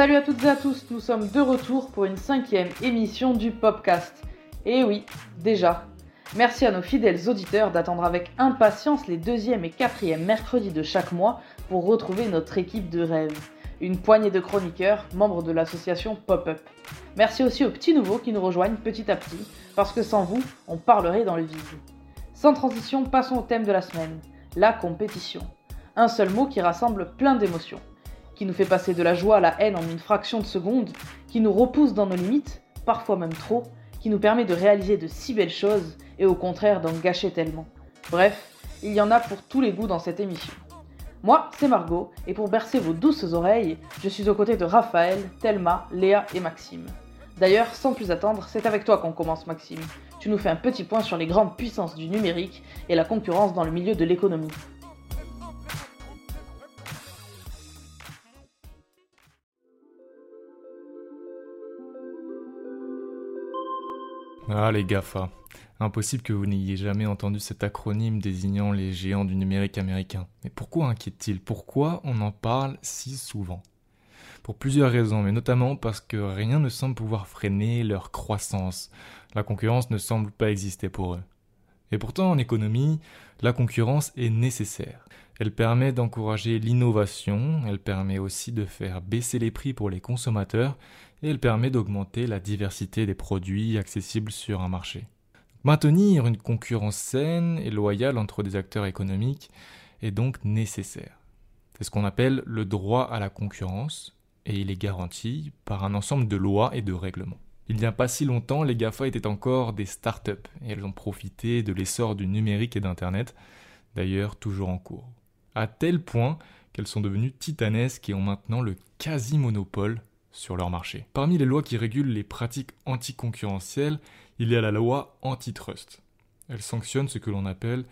Salut à toutes et à tous, nous sommes de retour pour une cinquième émission du Popcast. Et oui, déjà. Merci à nos fidèles auditeurs d'attendre avec impatience les deuxième et quatrième mercredis de chaque mois pour retrouver notre équipe de rêve. Une poignée de chroniqueurs, membres de l'association Pop-Up. Merci aussi aux petits nouveaux qui nous rejoignent petit à petit, parce que sans vous, on parlerait dans le vide. Sans transition, passons au thème de la semaine, la compétition. Un seul mot qui rassemble plein d'émotions qui nous fait passer de la joie à la haine en une fraction de seconde, qui nous repousse dans nos limites, parfois même trop, qui nous permet de réaliser de si belles choses et au contraire d'en gâcher tellement. Bref, il y en a pour tous les goûts dans cette émission. Moi, c'est Margot, et pour bercer vos douces oreilles, je suis aux côtés de Raphaël, Thelma, Léa et Maxime. D'ailleurs, sans plus attendre, c'est avec toi qu'on commence Maxime. Tu nous fais un petit point sur les grandes puissances du numérique et la concurrence dans le milieu de l'économie. Ah les GAFA. Impossible que vous n'ayez jamais entendu cet acronyme désignant les géants du numérique américain. Mais pourquoi inquiète-t-il? Pourquoi on en parle si souvent? Pour plusieurs raisons, mais notamment parce que rien ne semble pouvoir freiner leur croissance. La concurrence ne semble pas exister pour eux. Et pourtant, en économie, la concurrence est nécessaire. Elle permet d'encourager l'innovation, elle permet aussi de faire baisser les prix pour les consommateurs et elle permet d'augmenter la diversité des produits accessibles sur un marché. Maintenir une concurrence saine et loyale entre des acteurs économiques est donc nécessaire. C'est ce qu'on appelle le droit à la concurrence, et il est garanti par un ensemble de lois et de règlements. Il n'y a pas si longtemps, les GAFA étaient encore des start-up, et elles ont profité de l'essor du numérique et d'Internet, d'ailleurs toujours en cours. À tel point qu'elles sont devenues titanesques et ont maintenant le quasi-monopole sur leur marché. Parmi les lois qui régulent les pratiques anticoncurrentielles, il y a la loi antitrust. Elle sanctionne ce que l'on appelle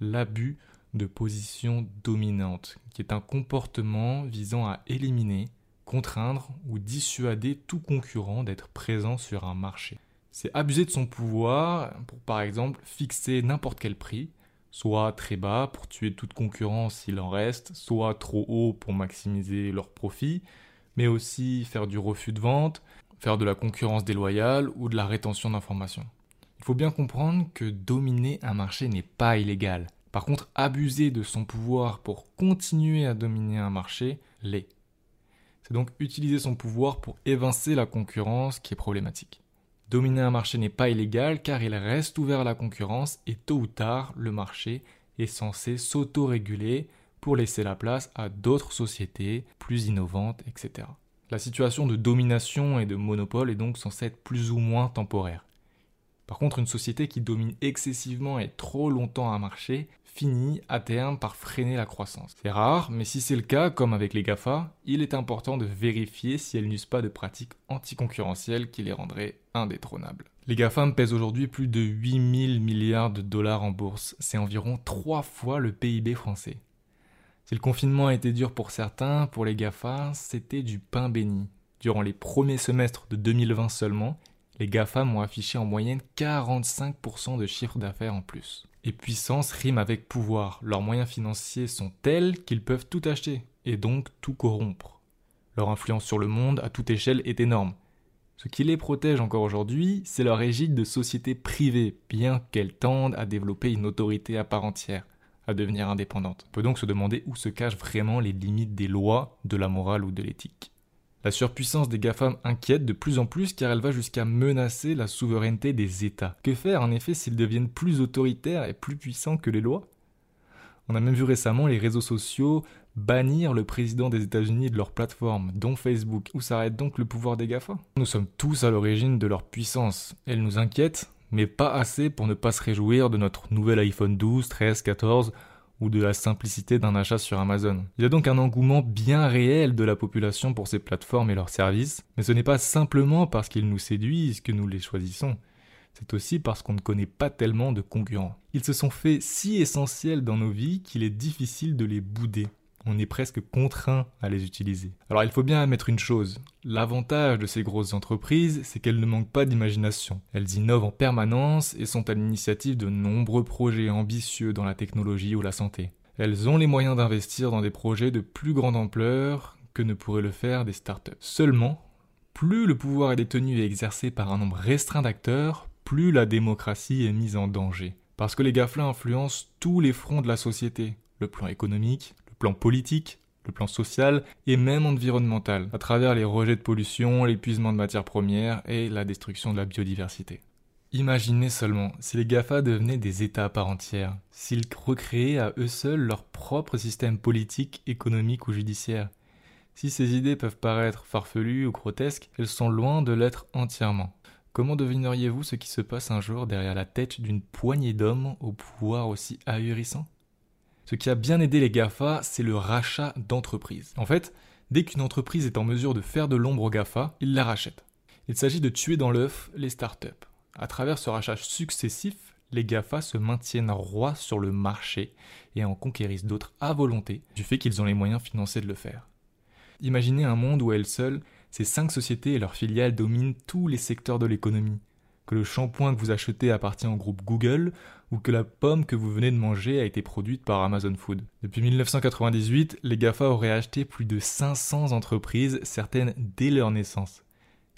l'abus de position dominante, qui est un comportement visant à éliminer, contraindre ou dissuader tout concurrent d'être présent sur un marché. C'est abuser de son pouvoir pour par exemple fixer n'importe quel prix, soit très bas pour tuer toute concurrence s'il en reste, soit trop haut pour maximiser leur profit, mais aussi faire du refus de vente, faire de la concurrence déloyale ou de la rétention d'informations. Il faut bien comprendre que dominer un marché n'est pas illégal. Par contre, abuser de son pouvoir pour continuer à dominer un marché l'est. C'est donc utiliser son pouvoir pour évincer la concurrence qui est problématique. Dominer un marché n'est pas illégal car il reste ouvert à la concurrence et tôt ou tard, le marché est censé s'auto-réguler pour laisser la place à d'autres sociétés plus innovantes, etc. La situation de domination et de monopole est donc censée être plus ou moins temporaire. Par contre, une société qui domine excessivement et trop longtemps un marché finit à terme par freiner la croissance. C'est rare, mais si c'est le cas, comme avec les GAFA, il est important de vérifier si elles n'usent pas de pratiques anticoncurrentielles qui les rendraient indétrônables. Les GAFAM pèsent aujourd'hui plus de 8000 milliards de dollars en bourse, c'est environ trois fois le PIB français. Si le confinement a été dur pour certains, pour les GAFA, c'était du pain béni. Durant les premiers semestres de 2020 seulement, les GAFAM ont affiché en moyenne 45% de chiffre d'affaires en plus. Et puissance rime avec pouvoir. Leurs moyens financiers sont tels qu'ils peuvent tout acheter, et donc tout corrompre. Leur influence sur le monde à toute échelle est énorme. Ce qui les protège encore aujourd'hui, c'est leur égide de sociétés privées, bien qu'elles tendent à développer une autorité à part entière devenir indépendante. On peut donc se demander où se cachent vraiment les limites des lois, de la morale ou de l'éthique. La surpuissance des GAFAM inquiète de plus en plus car elle va jusqu'à menacer la souveraineté des États. Que faire en effet s'ils deviennent plus autoritaires et plus puissants que les lois? On a même vu récemment les réseaux sociaux bannir le président des États-Unis de leur plateforme, dont Facebook. Où s'arrête donc le pouvoir des GAFA Nous sommes tous à l'origine de leur puissance. Elle nous inquiète, mais pas assez pour ne pas se réjouir de notre nouvel iPhone 12, 13, 14 ou de la simplicité d'un achat sur Amazon. Il y a donc un engouement bien réel de la population pour ces plateformes et leurs services, mais ce n'est pas simplement parce qu'ils nous séduisent que nous les choisissons. C'est aussi parce qu'on ne connaît pas tellement de concurrents. Ils se sont faits si essentiels dans nos vies qu'il est difficile de les bouder. On est presque contraint à les utiliser. Alors il faut bien admettre une chose, l'avantage de ces grosses entreprises, c'est qu'elles ne manquent pas d'imagination. Elles innovent en permanence et sont à l'initiative de nombreux projets ambitieux dans la technologie ou la santé. Elles ont les moyens d'investir dans des projets de plus grande ampleur que ne pourraient le faire des startups. Seulement, plus le pouvoir est détenu et exercé par un nombre restreint d'acteurs, plus la démocratie est mise en danger. Parce que les GAFLA influencent tous les fronts de la société, le plan économique, plan politique, le plan social et même environnemental, à travers les rejets de pollution, l'épuisement de matières premières et la destruction de la biodiversité. Imaginez seulement si les GAFA devenaient des États à part entière, s'ils recréaient à eux seuls leur propre système politique, économique ou judiciaire. Si ces idées peuvent paraître farfelues ou grotesques, elles sont loin de l'être entièrement. Comment devineriez-vous ce qui se passe un jour derrière la tête d'une poignée d'hommes au pouvoir aussi ahurissant? Ce qui a bien aidé les GAFA, c'est le rachat d'entreprises. En fait, dès qu'une entreprise est en mesure de faire de l'ombre aux GAFA, ils la rachètent. Il s'agit de tuer dans l'œuf les startups. À travers ce rachat successif, les GAFA se maintiennent rois sur le marché et en conquérissent d'autres à volonté, du fait qu'ils ont les moyens financiers de le faire. Imaginez un monde où elles seules, ces cinq sociétés et leurs filiales dominent tous les secteurs de l'économie. Que le shampoing que vous achetez appartient au groupe Google ou que la pomme que vous venez de manger a été produite par Amazon Food. Depuis 1998, les GAFA auraient acheté plus de 500 entreprises, certaines dès leur naissance.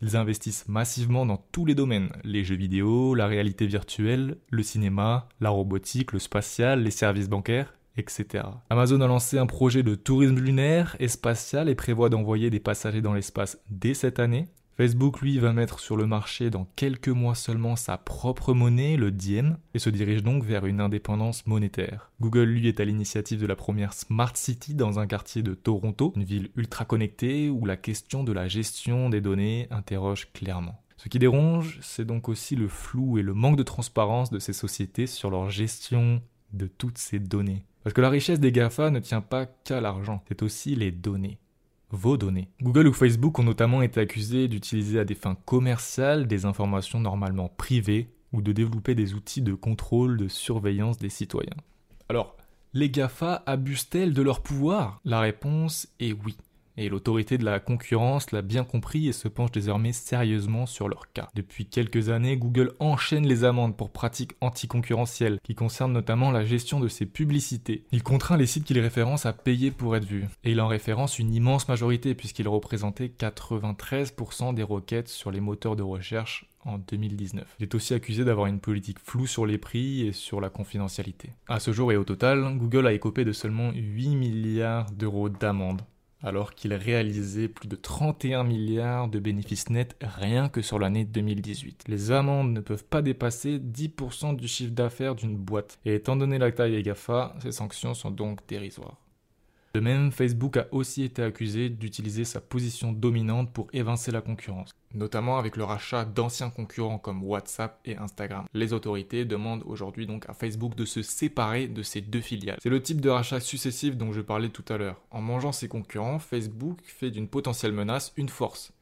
Ils investissent massivement dans tous les domaines, les jeux vidéo, la réalité virtuelle, le cinéma, la robotique, le spatial, les services bancaires, etc. Amazon a lancé un projet de tourisme lunaire et spatial et prévoit d'envoyer des passagers dans l'espace dès cette année. Facebook, lui, va mettre sur le marché dans quelques mois seulement sa propre monnaie, le Diem, et se dirige donc vers une indépendance monétaire. Google, lui, est à l'initiative de la première Smart City dans un quartier de Toronto, une ville ultra connectée où la question de la gestion des données interroge clairement. Ce qui dérange, c'est donc aussi le flou et le manque de transparence de ces sociétés sur leur gestion de toutes ces données. Parce que la richesse des GAFA ne tient pas qu'à l'argent, c'est aussi les données. Vos données. Google ou Facebook ont notamment été accusés d'utiliser à des fins commerciales des informations normalement privées ou de développer des outils de contrôle, de surveillance des citoyens. Alors, les GAFA abusent-elles de leur pouvoir? La réponse est oui. Et l'autorité de la concurrence l'a bien compris et se penche désormais sérieusement sur leur cas. Depuis quelques années, Google enchaîne les amendes pour pratiques anticoncurrentielles, qui concernent notamment la gestion de ses publicités. Il contraint les sites qu'il référence à payer pour être vus. Et il en référence une immense majorité, puisqu'il représentait 93% des requêtes sur les moteurs de recherche en 2019. Il est aussi accusé d'avoir une politique floue sur les prix et sur la confidentialité. À ce jour et au total, Google a écopé de seulement 8 milliards d'euros d'amendes alors qu'il réalisait plus de 31 milliards de bénéfices nets rien que sur l'année 2018. Les amendes ne peuvent pas dépasser 10% du chiffre d'affaires d'une boîte, et étant donné la taille des GAFA, ces sanctions sont donc dérisoires. De même, Facebook a aussi été accusé d'utiliser sa position dominante pour évincer la concurrence, notamment avec le rachat d'anciens concurrents comme WhatsApp et Instagram. Les autorités demandent aujourd'hui donc à Facebook de se séparer de ces deux filiales. C'est le type de rachat successif dont je parlais tout à l'heure. En mangeant ses concurrents, Facebook fait d'une potentielle menace une force.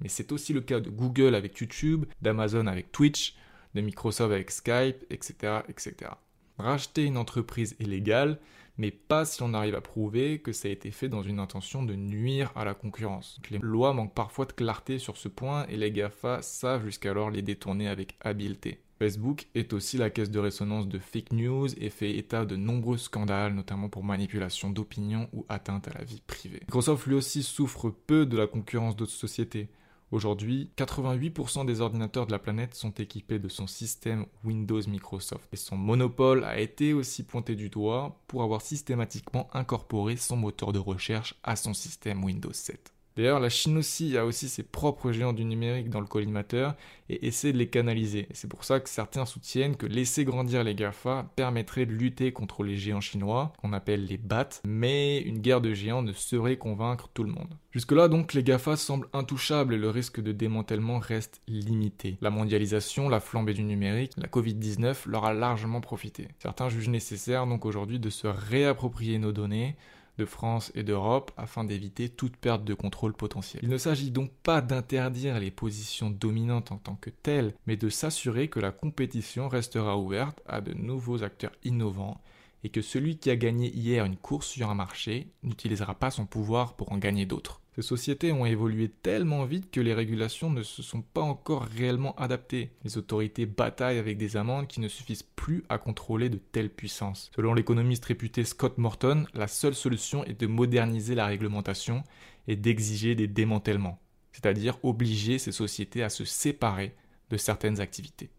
Mais c'est aussi le cas de Google avec YouTube, d'Amazon avec Twitch, de Microsoft avec Skype, etc., etc. Racheter une entreprise est légal, mais pas si on arrive à prouver que ça a été fait dans une intention de nuire à la concurrence. Les lois manquent parfois de clarté sur ce point et les GAFA savent jusqu'alors les détourner avec habileté. Facebook est aussi la caisse de résonance de fake news et fait état de nombreux scandales, notamment pour manipulation d'opinion ou atteinte à la vie privée. Microsoft lui aussi souffre peu de la concurrence d'autres sociétés. Aujourd'hui, 88% des ordinateurs de la planète sont équipés de son système Windows Microsoft. Et son monopole a été aussi pointé du doigt pour avoir systématiquement incorporé son moteur de recherche à son système Windows 7. D'ailleurs, la Chine aussi a aussi ses propres géants du numérique dans le collimateur et essaie de les canaliser. c'est pour ça que certains soutiennent que laisser grandir les GAFA permettrait de lutter contre les géants chinois, qu'on appelle les BAT, mais une guerre de géants ne saurait convaincre tout le monde. Jusque-là, donc, les GAFA semblent intouchables et le risque de démantèlement reste limité. La mondialisation, la flambée du numérique, la Covid-19 leur a largement profité. Certains jugent nécessaire donc aujourd'hui de se réapproprier nos données, de France et d'Europe afin d'éviter toute perte de contrôle potentiel. Il ne s'agit donc pas d'interdire les positions dominantes en tant que telles, mais de s'assurer que la compétition restera ouverte à de nouveaux acteurs innovants et que celui qui a gagné hier une course sur un marché n'utilisera pas son pouvoir pour en gagner d'autres. Ces sociétés ont évolué tellement vite que les régulations ne se sont pas encore réellement adaptées. Les autorités bataillent avec des amendes qui ne suffisent plus à contrôler de telles puissances. Selon l'économiste réputé Scott Morton, la seule solution est de moderniser la réglementation et d'exiger des démantèlements, c'est-à-dire obliger ces sociétés à se séparer de certaines activités.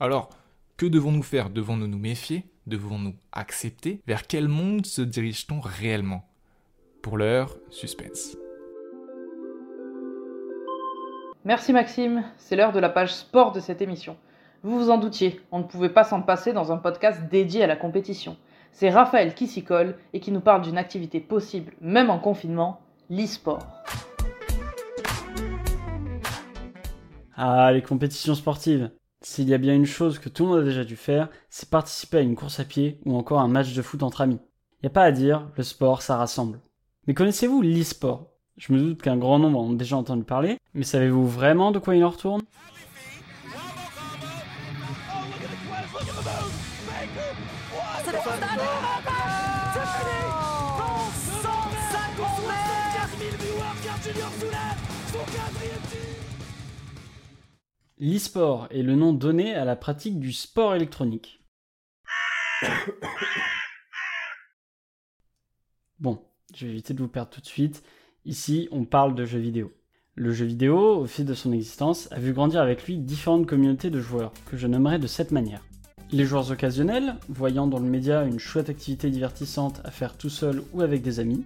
Alors, que devons-nous faire? Devons-nous nous méfier? Devons-nous accepter? Vers quel monde se dirige-t-on réellement? Pour l'heure, suspense. Merci Maxime, c'est l'heure de la page sport de cette émission. Vous vous en doutiez, on ne pouvait pas s'en passer dans un podcast dédié à la compétition. C'est Raphaël qui s'y colle et qui nous parle d'une activité possible, même en confinement, l'e-sport. Ah, les compétitions sportives. S'il y a bien une chose que tout le monde a déjà dû faire, c'est participer à une course à pied ou encore un match de foot entre amis. Y a pas à dire, le sport, ça rassemble. Mais connaissez-vous l'e-sport? Je me doute qu'un grand nombre en ont déjà entendu parler, mais savez-vous vraiment de quoi il en retourne? L'e-sport est le nom donné à la pratique du sport électronique. Bon, je vais éviter de vous perdre tout de suite. Ici, on parle de jeux vidéo. Le jeu vidéo, au fil de son existence, a vu grandir avec lui différentes communautés de joueurs, que je nommerai de cette manière. Les joueurs occasionnels, voyant dans le média une chouette activité divertissante à faire tout seul ou avec des amis.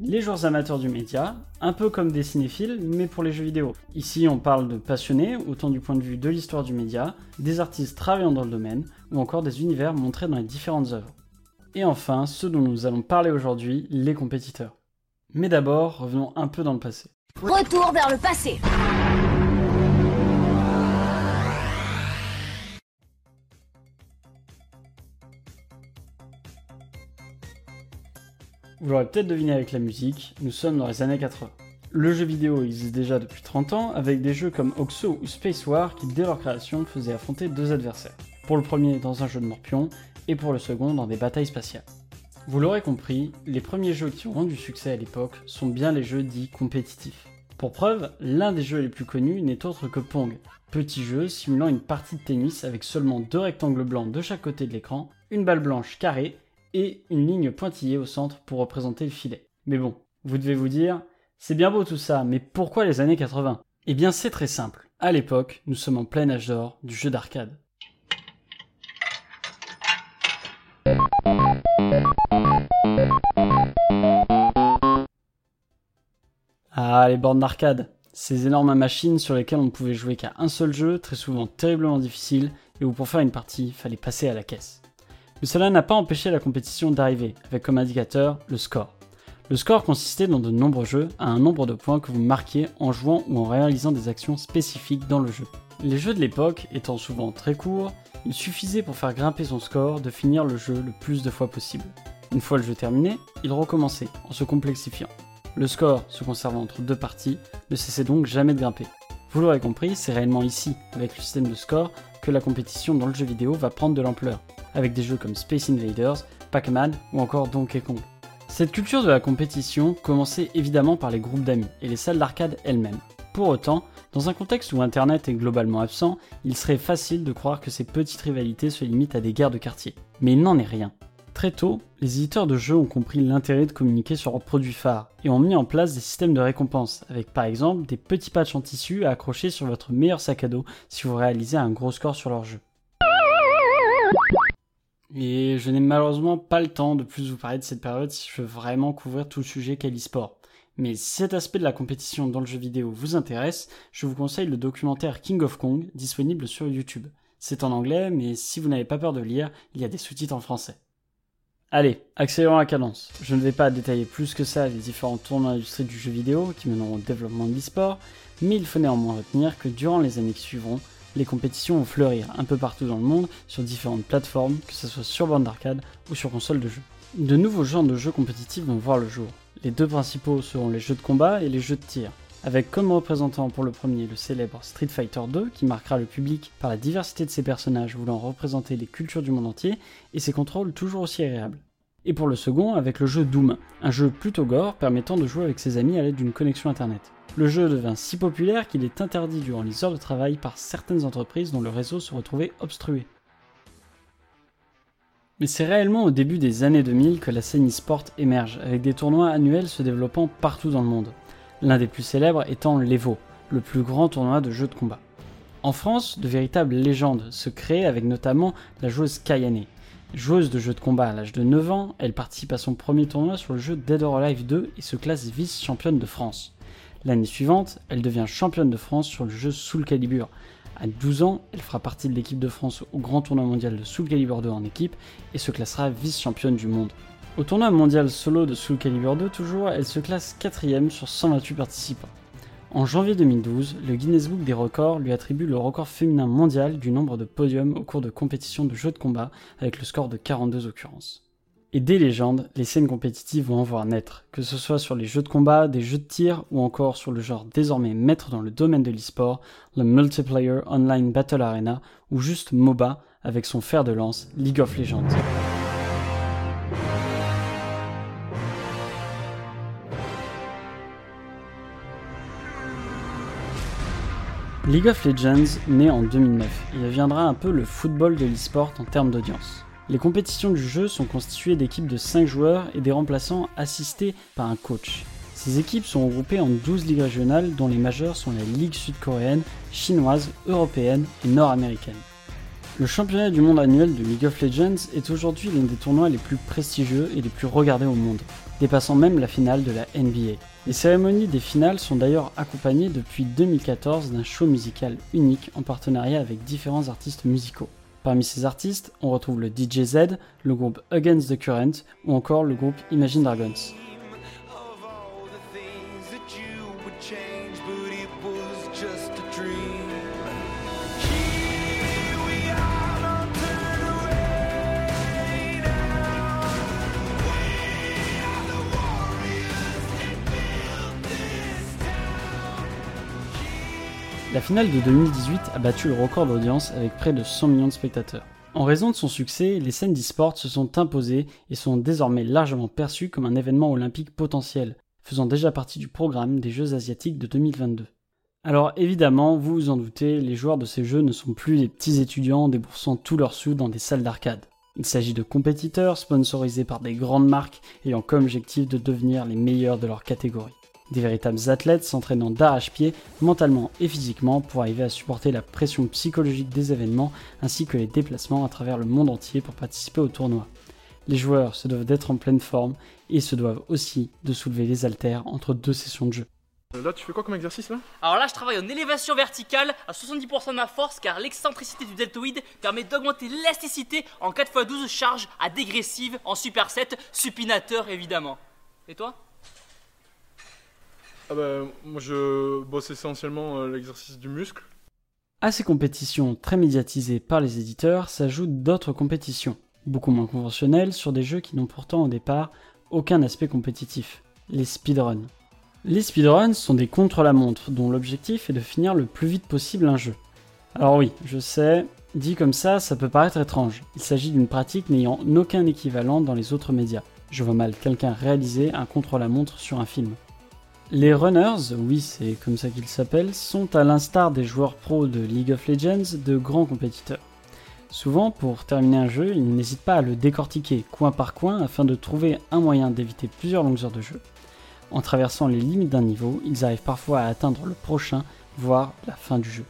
Les joueurs amateurs du média, un peu comme des cinéphiles, mais pour les jeux vidéo. Ici, on parle de passionnés, autant du point de vue de l'histoire du média, des artistes travaillant dans le domaine, ou encore des univers montrés dans les différentes œuvres. Et enfin, ceux dont nous allons parler aujourd'hui, les compétiteurs. Mais d'abord, revenons un peu dans le passé. Retour vers le passé. Vous l'aurez peut-être deviné avec la musique, nous sommes dans les années 80. Le jeu vidéo existe déjà depuis 30 ans avec des jeux comme Oxo ou Space War qui dès leur création faisaient affronter deux adversaires. Pour le premier dans un jeu de morpion et pour le second dans des batailles spatiales. Vous l'aurez compris, les premiers jeux qui ont rendu succès à l'époque sont bien les jeux dits compétitifs. Pour preuve, l'un des jeux les plus connus n'est autre que Pong, petit jeu simulant une partie de tennis avec seulement deux rectangles blancs de chaque côté de l'écran, une balle blanche carrée et une ligne pointillée au centre pour représenter le filet. Mais bon, vous devez vous dire, c'est bien beau tout ça, mais pourquoi les années 80 Eh bien c'est très simple. À l'époque, nous sommes en plein âge d'or du jeu d'arcade. Ah, les bornes d'arcade. Ces énormes machines sur lesquelles on ne pouvait jouer qu'à un seul jeu, très souvent terriblement difficile, et où pour faire une partie, il fallait passer à la caisse. Mais cela n'a pas empêché la compétition d'arriver, avec comme indicateur le score. Le score consistait dans de nombreux jeux à un nombre de points que vous marquiez en jouant ou en réalisant des actions spécifiques dans le jeu. Les jeux de l'époque étant souvent très courts, il suffisait pour faire grimper son score de finir le jeu le plus de fois possible. Une fois le jeu terminé, il recommençait en se complexifiant. Le score, se conservant entre deux parties, ne cessait donc jamais de grimper. Vous l'aurez compris, c'est réellement ici, avec le système de score, que la compétition dans le jeu vidéo va prendre de l'ampleur, avec des jeux comme Space Invaders, Pac-Man ou encore Donkey Kong. Cette culture de la compétition commençait évidemment par les groupes d'amis et les salles d'arcade elles-mêmes. Pour autant, dans un contexte où Internet est globalement absent, il serait facile de croire que ces petites rivalités se limitent à des guerres de quartier. Mais il n'en est rien. Très tôt, les éditeurs de jeux ont compris l'intérêt de communiquer sur leurs produits phares et ont mis en place des systèmes de récompense, avec par exemple des petits patchs en tissu à accrocher sur votre meilleur sac à dos si vous réalisez un gros score sur leur jeu. Et je n'ai malheureusement pas le temps de plus vous parler de cette période si je veux vraiment couvrir tout le sujet qu'est l'e-sport. Mais si cet aspect de la compétition dans le jeu vidéo vous intéresse, je vous conseille le documentaire King of Kong disponible sur YouTube. C'est en anglais, mais si vous n'avez pas peur de lire, il y a des sous-titres en français. Allez, accélérons la cadence. Je ne vais pas détailler plus que ça les différents tournois l'industrie du jeu vidéo qui mèneront au développement de l'e-sport, mais il faut néanmoins retenir que durant les années qui suivront, les compétitions vont fleurir un peu partout dans le monde sur différentes plateformes, que ce soit sur bande d'arcade ou sur console de jeu. De nouveaux genres de jeux compétitifs vont voir le jour. Les deux principaux seront les jeux de combat et les jeux de tir. avec comme représentant pour le premier le célèbre Street Fighter 2 qui marquera le public par la diversité de ses personnages voulant représenter les cultures du monde entier et ses contrôles toujours aussi agréables. Et pour le second avec le jeu Doom, un jeu plutôt gore permettant de jouer avec ses amis à l'aide d'une connexion internet. Le jeu devint si populaire qu'il est interdit durant les heures de travail par certaines entreprises dont le réseau se retrouvait obstrué. Mais c'est réellement au début des années 2000 que la scène e-sport émerge, avec des tournois annuels se développant partout dans le monde. L'un des plus célèbres étant l'Evo, le plus grand tournoi de jeux de combat. En France, de véritables légendes se créent avec notamment la joueuse Kayane. Joueuse de jeux de combat à l'âge de 9 ans, elle participe à son premier tournoi sur le jeu Dead or Alive 2 et se classe vice-championne de France. L'année suivante, elle devient championne de France sur le jeu Soul Calibur, à 12 ans, elle fera partie de l'équipe de France au grand tournoi mondial de Soul Calibur 2 en équipe et se classera vice-championne du monde. Au tournoi mondial solo de Soul Calibur 2 toujours, elle se classe 4ème sur 128 participants. En janvier 2012, le Guinness Book des records lui attribue le record féminin mondial du nombre de podiums au cours de compétitions de jeux de combat avec le score de 42 occurrences. Et des légendes, les scènes compétitives vont en voir naître, que ce soit sur les jeux de combat, des jeux de tir ou encore sur le genre désormais maître dans le domaine de l'e-sport, le Multiplayer Online Battle Arena ou juste MOBA avec son fer de lance League of Legends. League of Legends naît en 2009 et deviendra un peu le football de l'e-sport en termes d'audience. Les compétitions du jeu sont constituées d'équipes de 5 joueurs et des remplaçants assistés par un coach. Ces équipes sont regroupées en 12 ligues régionales dont les majeures sont la Ligue sud-coréenne, chinoise, européenne et nord-américaine. Le championnat du monde annuel de League of Legends est aujourd'hui l'un des tournois les plus prestigieux et les plus regardés au monde, dépassant même la finale de la NBA. Les cérémonies des finales sont d'ailleurs accompagnées depuis 2014 d'un show musical unique en partenariat avec différents artistes musicaux. Parmi ces artistes, on retrouve le DJ Z, le groupe Against the Current ou encore le groupe Imagine Dragons. La finale de 2018 a battu le record d'audience avec près de 100 millions de spectateurs. En raison de son succès, les scènes d'e-sport se sont imposées et sont désormais largement perçues comme un événement olympique potentiel, faisant déjà partie du programme des Jeux asiatiques de 2022. Alors évidemment, vous vous en doutez, les joueurs de ces jeux ne sont plus des petits étudiants déboursant tous leurs sous dans des salles d'arcade. Il s'agit de compétiteurs sponsorisés par des grandes marques ayant comme objectif de devenir les meilleurs de leur catégorie. Des véritables athlètes s'entraînant d'arrache-pied, mentalement et physiquement, pour arriver à supporter la pression psychologique des événements ainsi que les déplacements à travers le monde entier pour participer au tournoi. Les joueurs se doivent d'être en pleine forme et se doivent aussi de soulever les haltères entre deux sessions de jeu. Euh, là, tu fais quoi comme exercice là? Alors là, je travaille en élévation verticale à 70% de ma force car l'excentricité du deltoïde permet d'augmenter l'élasticité en 4x12 charge à dégressive en superset, supinateur évidemment. Et toi? Ah bah, moi je bosse essentiellement euh, l'exercice du muscle. À ces compétitions très médiatisées par les éditeurs s'ajoutent d'autres compétitions, beaucoup moins conventionnelles, sur des jeux qui n'ont pourtant au départ aucun aspect compétitif, les speedruns. Les speedruns sont des contre-la-montre dont l'objectif est de finir le plus vite possible un jeu. Alors oui, je sais, dit comme ça, ça peut paraître étrange. Il s'agit d'une pratique n'ayant aucun équivalent dans les autres médias. Je vois mal quelqu'un réaliser un contre-la-montre sur un film. Les runners, oui c'est comme ça qu'ils s'appellent, sont à l'instar des joueurs pros de League of Legends de grands compétiteurs. Souvent, pour terminer un jeu, ils n'hésitent pas à le décortiquer coin par coin afin de trouver un moyen d'éviter plusieurs longues heures de jeu. En traversant les limites d'un niveau, ils arrivent parfois à atteindre le prochain, voire la fin du jeu.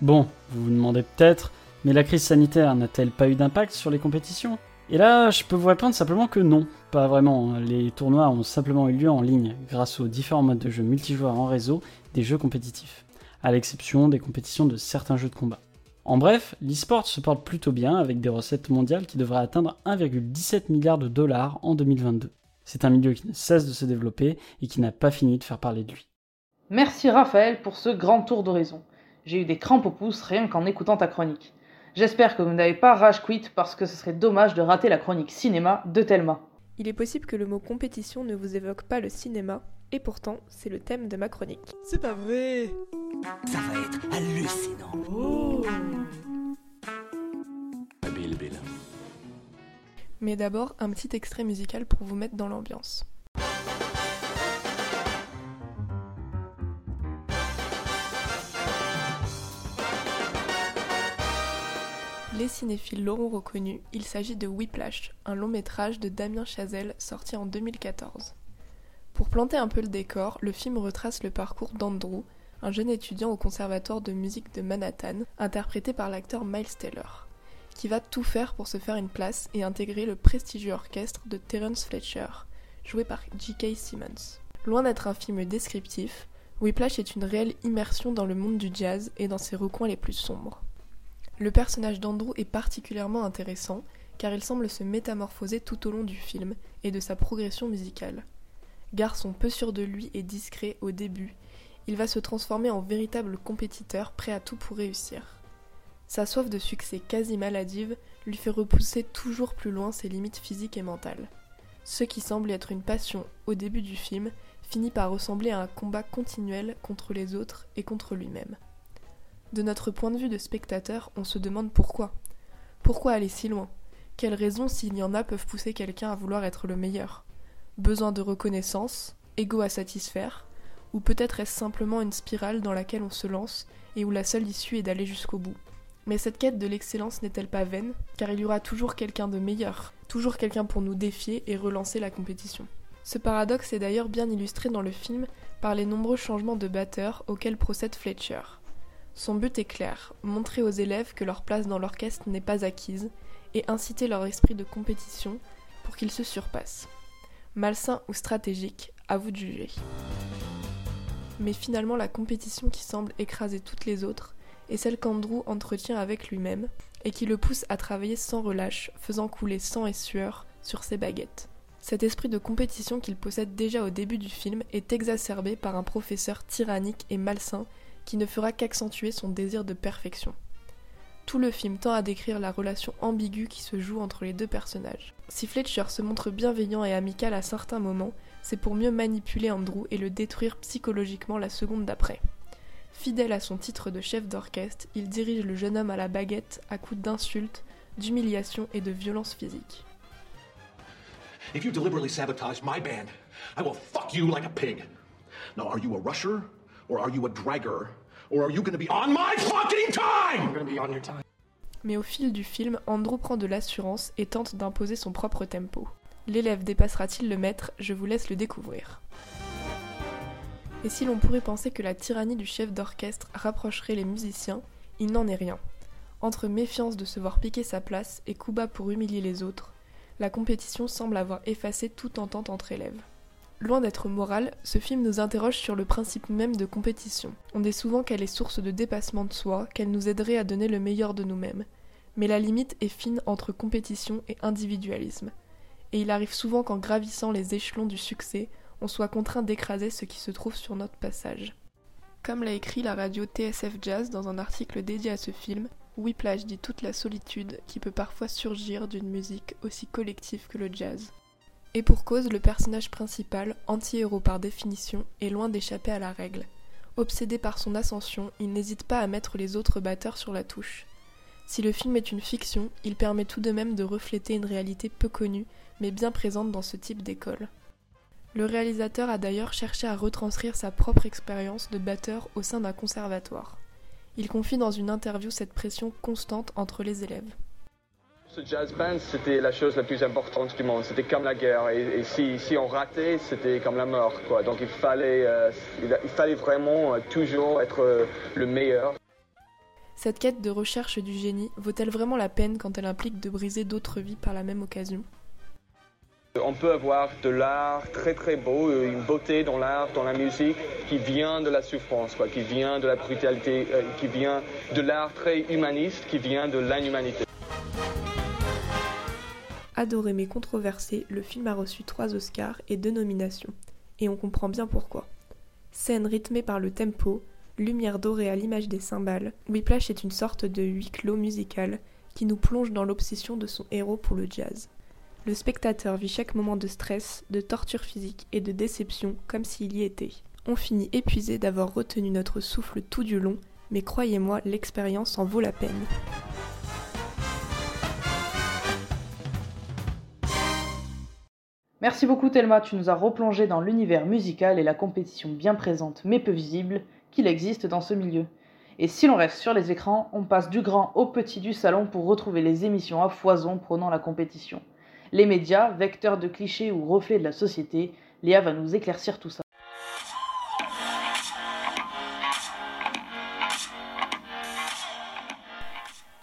Bon, vous vous demandez peut-être, mais la crise sanitaire n'a-t-elle pas eu d'impact sur les compétitions? Et là, je peux vous répondre simplement que non, pas vraiment. Les tournois ont simplement eu lieu en ligne, grâce aux différents modes de jeu multijoueurs en réseau des jeux compétitifs, à l'exception des compétitions de certains jeux de combat. En bref, l'e-sport se porte plutôt bien avec des recettes mondiales qui devraient atteindre 1,17 milliard de dollars en 2022. C'est un milieu qui ne cesse de se développer et qui n'a pas fini de faire parler de lui. Merci Raphaël pour ce grand tour d'horizon. J'ai eu des crampes au pouce rien qu'en écoutant ta chronique. J'espère que vous n'avez pas rage quit parce que ce serait dommage de rater la chronique cinéma de Thelma. Il est possible que le mot compétition ne vous évoque pas le cinéma, Et pourtant, c'est le thème de ma chronique. C'est pas vrai Ça va être hallucinant. Oh Bill, Bill. Mais d'abord, un petit extrait musical pour vous mettre dans l'ambiance. Les cinéphiles l'auront reconnu, il s'agit de Whiplash, un long métrage de Damien Chazelle sorti en 2014. Pour planter un peu le décor, le film retrace le parcours d'Andrew, un jeune étudiant au conservatoire de musique de Manhattan, interprété par l'acteur Miles Taylor, qui va tout faire pour se faire une place et intégrer le prestigieux orchestre de Terence Fletcher, joué par J.K. Simmons. Loin d'être un film descriptif, Whiplash est une réelle immersion dans le monde du jazz et dans ses recoins les plus sombres. Le personnage d'Andrew est particulièrement intéressant car il semble se métamorphoser tout au long du film et de sa progression musicale. Garçon peu sûr de lui et discret au début, il va se transformer en véritable compétiteur prêt à tout pour réussir. Sa soif de succès quasi maladive lui fait repousser toujours plus loin ses limites physiques et mentales. Ce qui semble être une passion au début du film finit par ressembler à un combat continuel contre les autres et contre lui-même. De notre point de vue de spectateur, on se demande pourquoi. Pourquoi aller si loin? Quelles raisons, s'il y en a, peuvent pousser quelqu'un à vouloir être le meilleur? Besoin de reconnaissance? Ego à satisfaire? Ou peut-être est-ce simplement une spirale dans laquelle on se lance et où la seule issue est d'aller jusqu'au bout? Mais cette quête de l'excellence n'est-elle pas vaine? Car il y aura toujours quelqu'un de meilleur, toujours quelqu'un pour nous défier et relancer la compétition. Ce paradoxe est d'ailleurs bien illustré dans le film par les nombreux changements de batteur auxquels procède Fletcher. Son but est clair, montrer aux élèves que leur place dans l'orchestre n'est pas acquise et inciter leur esprit de compétition pour qu'ils se surpassent. Malsain ou stratégique, à vous de juger. Mais finalement, la compétition qui semble écraser toutes les autres est celle qu'Andrew entretient avec lui-même et qui le pousse à travailler sans relâche, faisant couler sang et sueur sur ses baguettes. Cet esprit de compétition qu'il possède déjà au début du film est exacerbé par un professeur tyrannique et malsain qui ne fera qu'accentuer son désir de perfection. Tout le film tend à décrire la relation ambiguë qui se joue entre les deux personnages. Si Fletcher se montre bienveillant et amical à certains moments, c'est pour mieux manipuler Andrew et le détruire psychologiquement la seconde d'après. Fidèle à son titre de chef d'orchestre, il dirige le jeune homme à la baguette à coups d'insultes, d'humiliation et de violence physique. If you deliberately sabotage my band, I will fuck you like pig. Now, are you a rusher, or are you a dragger, or are you gonna be on my fucking time? I'm gonna be on your time. Mais au fil du film, Andrew prend de l'assurance et tente d'imposer son propre tempo. L'élève dépassera-t-il le maître? Je vous laisse le découvrir. Et si l'on pourrait penser que la tyrannie du chef d'orchestre rapprocherait les musiciens, il n'en est rien. Entre méfiance de se voir piquer sa place et coup bas pour humilier les autres, la compétition semble avoir effacé toute entente entre élèves. Loin d'être moral, ce film nous interroge sur le principe même de compétition. On dit souvent qu'elle est source de dépassement de soi, qu'elle nous aiderait à donner le meilleur de nous-mêmes. Mais la limite est fine entre compétition et individualisme. Et il arrive souvent qu'en gravissant les échelons du succès, on soit contraint d'écraser ce qui se trouve sur notre passage. Comme l'a écrit la radio TSF Jazz dans un article dédié à ce film, Whiplash dit toute la solitude qui peut parfois surgir d'une musique aussi collective que le jazz. Et pour cause, le personnage principal, anti-héros par définition, est loin d'échapper à la règle. Obsédé par son ascension, il n'hésite pas à mettre les autres batteurs sur la touche. Si le film est une fiction, il permet tout de même de refléter une réalité peu connue, mais bien présente dans ce type d'école. Le réalisateur a d'ailleurs cherché à retranscrire sa propre expérience de batteur au sein d'un conservatoire. Il confie dans une interview cette pression constante entre les élèves. Ce jazz band, c'était la chose la plus importante du monde. C'était comme la guerre. Et, et si, si, on ratait, c'était comme la mort. Quoi. Donc il fallait, euh, il fallait vraiment euh, toujours être euh, le meilleur. Cette quête de recherche du génie vaut-elle vraiment la peine quand elle implique de briser d'autres vies par la même occasion? On peut avoir de l'art très très beau, une beauté dans l'art, dans la musique, qui vient de la souffrance, quoi, qui vient de la brutalité, qui vient de l'art très humaniste, qui vient de l'inhumanité. Adoré mais controversé, le film a reçu trois Oscars et deux nominations. Et on comprend bien pourquoi. Scène rythmée par le tempo, lumière dorée à l'image des cymbales, Whiplash est une sorte de huis clos musical qui nous plonge dans l'obsession de son héros pour le jazz. Le spectateur vit chaque moment de stress, de torture physique et de déception comme s'il y était. On finit épuisé d'avoir retenu notre souffle tout du long, mais croyez-moi, l'expérience en vaut la peine. Merci beaucoup Thelma, tu nous as replongé dans l'univers musical et la compétition bien présente mais peu visible qu'il existe dans ce milieu. Et si l'on reste sur les écrans, on passe du grand au petit du salon pour retrouver les émissions à foison prônant la compétition. Les médias, vecteurs de clichés ou reflets de la société, Léa va nous éclaircir tout ça.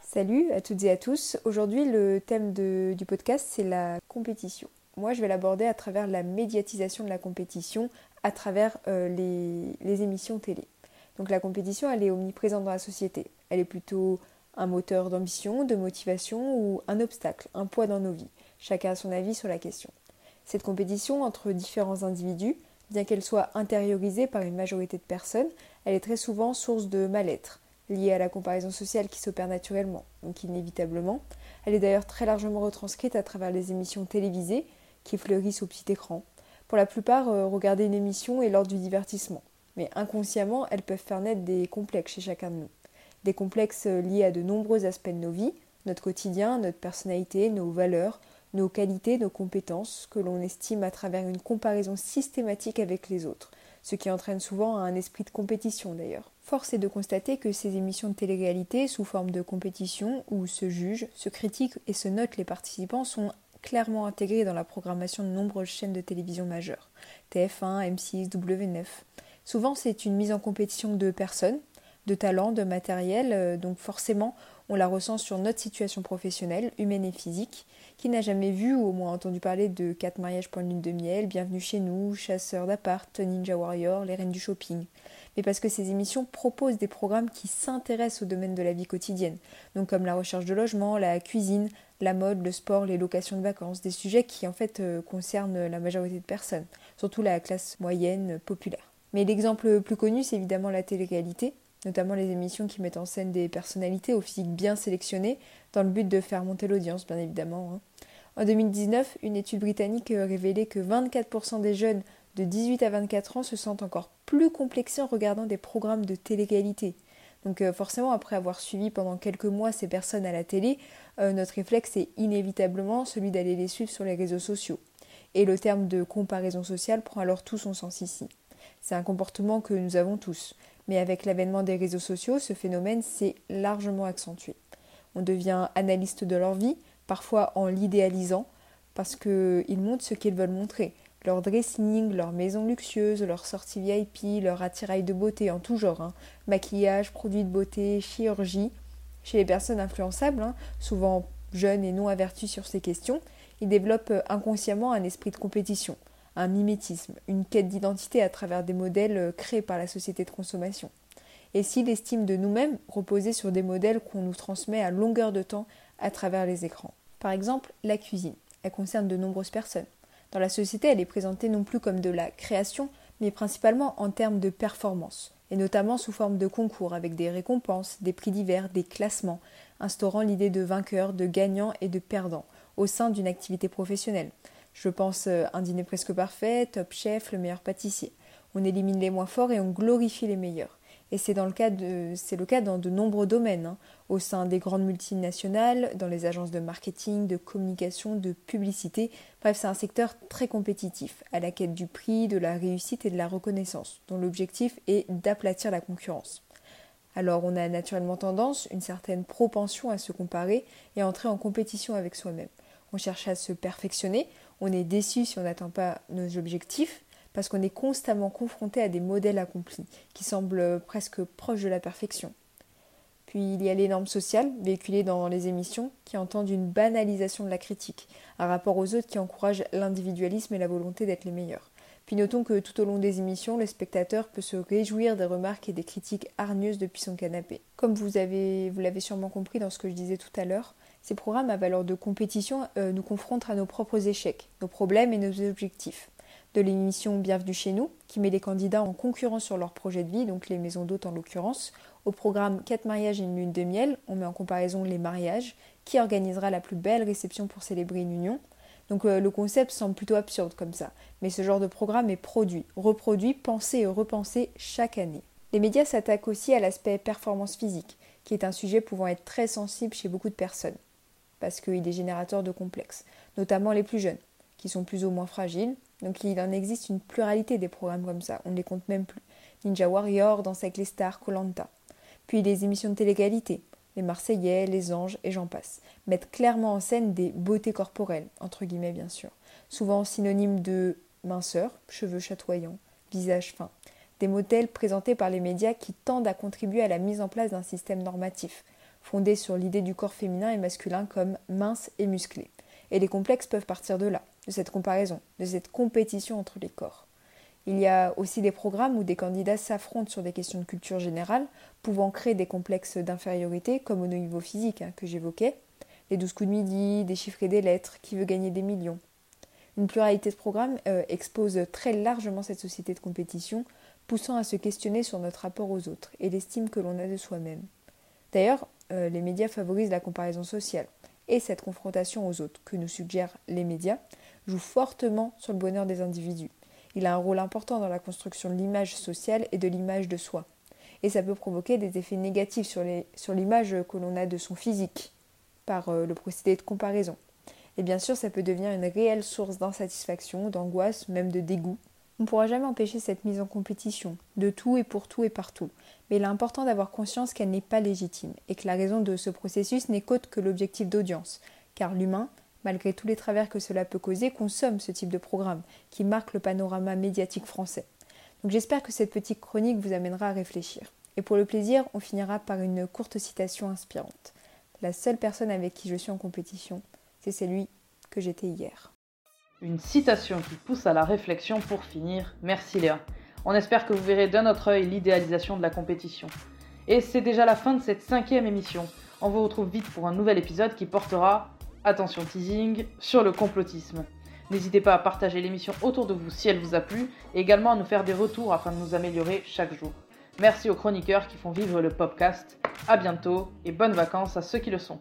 Salut à toutes et à tous. Aujourd'hui, le thème du podcast, c'est la compétition. Moi, je vais l'aborder à travers la médiatisation de la compétition, à travers euh, les, les émissions télé. Donc la compétition, elle est omniprésente dans la société. Elle est plutôt un moteur d'ambition, de motivation ou un obstacle, un poids dans nos vies. Chacun a son avis sur la question. Cette compétition entre différents individus, bien qu'elle soit intériorisée par une majorité de personnes, elle est très souvent source de mal-être, liée à la comparaison sociale qui s'opère naturellement, donc inévitablement. Elle est d'ailleurs très largement retranscrite à travers les émissions télévisées fleurissent au petit écran. Pour la plupart, euh, regarder une émission est l'ordre du divertissement, mais inconsciemment, elles peuvent faire naître des complexes chez chacun de nous. Des complexes euh, liés à de nombreux aspects de nos vies, notre quotidien, notre personnalité, nos valeurs, nos qualités, nos compétences, que l'on estime à travers une comparaison systématique avec les autres, ce qui entraîne souvent un esprit de compétition d'ailleurs. Force est de constater que ces émissions de télé-réalité, sous forme de compétition, où se jugent, se critiquent et se notent les participants, sont clairement intégrées dans la programmation de nombreuses chaînes de télévision majeures, TF1, M6, W9. Souvent, c'est une mise en compétition de personnes, de talents, de matériel, euh, donc forcément, on la ressent sur notre situation professionnelle, humaine et physique. Qui n'a jamais vu ou au moins entendu parler de 4 mariages pour une lune de miel, Bienvenue chez nous, Chasseurs d'appart, Ninja Warrior, Les Reines du shopping mais parce que ces émissions proposent des programmes qui s'intéressent au domaine de la vie quotidienne, donc comme la recherche de logement, la cuisine, la mode, le sport, les locations de vacances, des sujets qui en fait euh, concernent la majorité de personnes, surtout la classe moyenne populaire. Mais l'exemple le plus connu, c'est évidemment la télé-réalité, notamment les émissions qui mettent en scène des personnalités au physique bien sélectionnées, dans le but de faire monter l'audience, bien évidemment. hein. En 2019, une étude britannique euh, révélait que 24% des jeunes de 18 à 24 ans se sentent encore plus complexés en regardant des programmes de télé-réalité. Donc euh, forcément, après avoir suivi pendant quelques mois ces personnes à la télé, euh, notre réflexe est inévitablement celui d'aller les suivre sur les réseaux sociaux. Et le terme de comparaison sociale prend alors tout son sens ici. C'est un comportement que nous avons tous, mais avec l'avènement des réseaux sociaux, ce phénomène s'est largement accentué. On devient analyste de leur vie, parfois en l'idéalisant, parce qu'ils montrent ce qu'ils veulent montrer, leur dressing, leur maison luxueuse, leur sortie VIP, leur attirail de beauté en tout genre, hein. maquillage, produits de beauté, chirurgie. Chez les personnes influençables, hein, souvent jeunes et non averties sur ces questions, ils développent euh, inconsciemment un esprit de compétition, un mimétisme, une quête d'identité à travers des modèles euh, créés par la société de consommation. Et si l'estime de nous-mêmes reposait sur des modèles qu'on nous transmet à longueur de temps à travers les écrans. Par exemple, la cuisine. Elle concerne de nombreuses personnes. Dans la société, elle est présentée non plus comme de la création, mais principalement en termes de performance, et notamment sous forme de concours avec des récompenses, des prix divers, des classements, instaurant l'idée de vainqueur, de gagnant et de perdant au sein d'une activité professionnelle. Je pense euh, un dîner presque parfait, top chef, le meilleur pâtissier. On élimine les moins forts et on glorifie les meilleurs. Et c'est le cas le cas dans de nombreux domaines, hein, au sein des grandes multinationales, dans les agences de marketing, de communication, de publicité. Bref, c'est un secteur très compétitif, à la quête du prix, de la réussite et de la reconnaissance, dont l'objectif est d'aplatir la concurrence. Alors on a naturellement tendance, une certaine propension à se comparer et à entrer en compétition avec soi-même. On cherche à se perfectionner, on est déçu si on n'atteint pas nos objectifs, parce qu'on est constamment confronté à des modèles accomplis, qui semblent presque proches de la perfection. Puis il y a les normes sociales, véhiculées dans les émissions, qui entendent une banalisation de la critique, un rapport aux autres qui encourage l'individualisme et la volonté d'être les meilleurs. Puis notons que tout au long des émissions, le spectateur peut se réjouir des remarques et des critiques hargneuses depuis son canapé. Comme vous avez, vous l'avez sûrement compris dans ce que je disais tout à l'heure, ces programmes à valeur de compétition euh, nous confrontent à nos propres échecs, nos problèmes et nos objectifs de l'émission Bienvenue chez nous, qui met les candidats en concurrence sur leur projet de vie, donc les maisons d'hôtes en l'occurrence. Au programme 4 mariages et une lune de miel, on met en comparaison les mariages, qui organisera la plus belle réception pour célébrer une union. Donc euh, le concept semble plutôt absurde comme ça, mais ce genre de programme est produit, reproduit, pensé et repensé chaque année. Les médias s'attaquent aussi à l'aspect performance physique, qui est un sujet pouvant être très sensible chez beaucoup de personnes, parce qu'il est générateur de complexes, notamment les plus jeunes, qui sont plus ou moins fragiles. Donc il en existe une pluralité des programmes comme ça, on ne les compte même plus. Ninja Warrior, Danse avec les stars, Colanta. Puis les émissions de télé-qualité, les Marseillais, les Anges et j'en passe, mettent clairement en scène des beautés corporelles, entre guillemets bien sûr, souvent synonymes de minceur, cheveux chatoyants, visage fin. Des modèles présentés par les médias qui tendent à contribuer à la mise en place d'un système normatif, fondé sur l'idée du corps féminin et masculin comme mince et musclé. Et les complexes peuvent partir de là, de cette comparaison, de cette compétition entre les corps. Il y a aussi des programmes où des candidats s'affrontent sur des questions de culture générale, pouvant créer des complexes d'infériorité, comme au niveau physique hein, que j'évoquais, les douze coups de midi, et des lettres, qui veut gagner des millions. Une pluralité de programmes euh, expose très largement cette société de compétition, poussant à se questionner sur notre rapport aux autres et l'estime que l'on a de soi-même. D'ailleurs, euh, les médias favorisent la comparaison sociale, et cette confrontation aux autres que nous suggèrent les médias joue fortement sur le bonheur des individus. Il a un rôle important dans la construction de l'image sociale et de l'image de soi. Et ça peut provoquer des effets négatifs sur l'image que l'on a de son physique par euh, le procédé de comparaison. Et bien sûr, ça peut devenir une réelle source d'insatisfaction, d'angoisse, même de dégoût. On ne pourra jamais empêcher cette mise en compétition, de tout et pour tout et partout. Mais il est important d'avoir conscience qu'elle n'est pas légitime et que la raison de ce processus n'est qu'autre que l'objectif d'audience, car l'humain malgré tous les travers que cela peut causer, consomme ce type de programme qui marque le panorama médiatique français. Donc j'espère que cette petite chronique vous amènera à réfléchir. Et pour le plaisir, on finira par une courte citation inspirante. La seule personne avec qui je suis en compétition, c'est celui que j'étais hier. Une citation qui pousse à la réflexion pour finir. Merci Léa. On espère que vous verrez d'un autre œil l'idéalisation de la compétition. Et c'est déjà la fin de cette cinquième émission. On vous retrouve vite pour un nouvel épisode qui portera attention teasing, sur le complotisme. N'hésitez pas à partager l'émission autour de vous si elle vous a plu et également à nous faire des retours afin de nous améliorer chaque jour. Merci aux chroniqueurs qui font vivre le podcast. A bientôt et bonnes vacances à ceux qui le sont.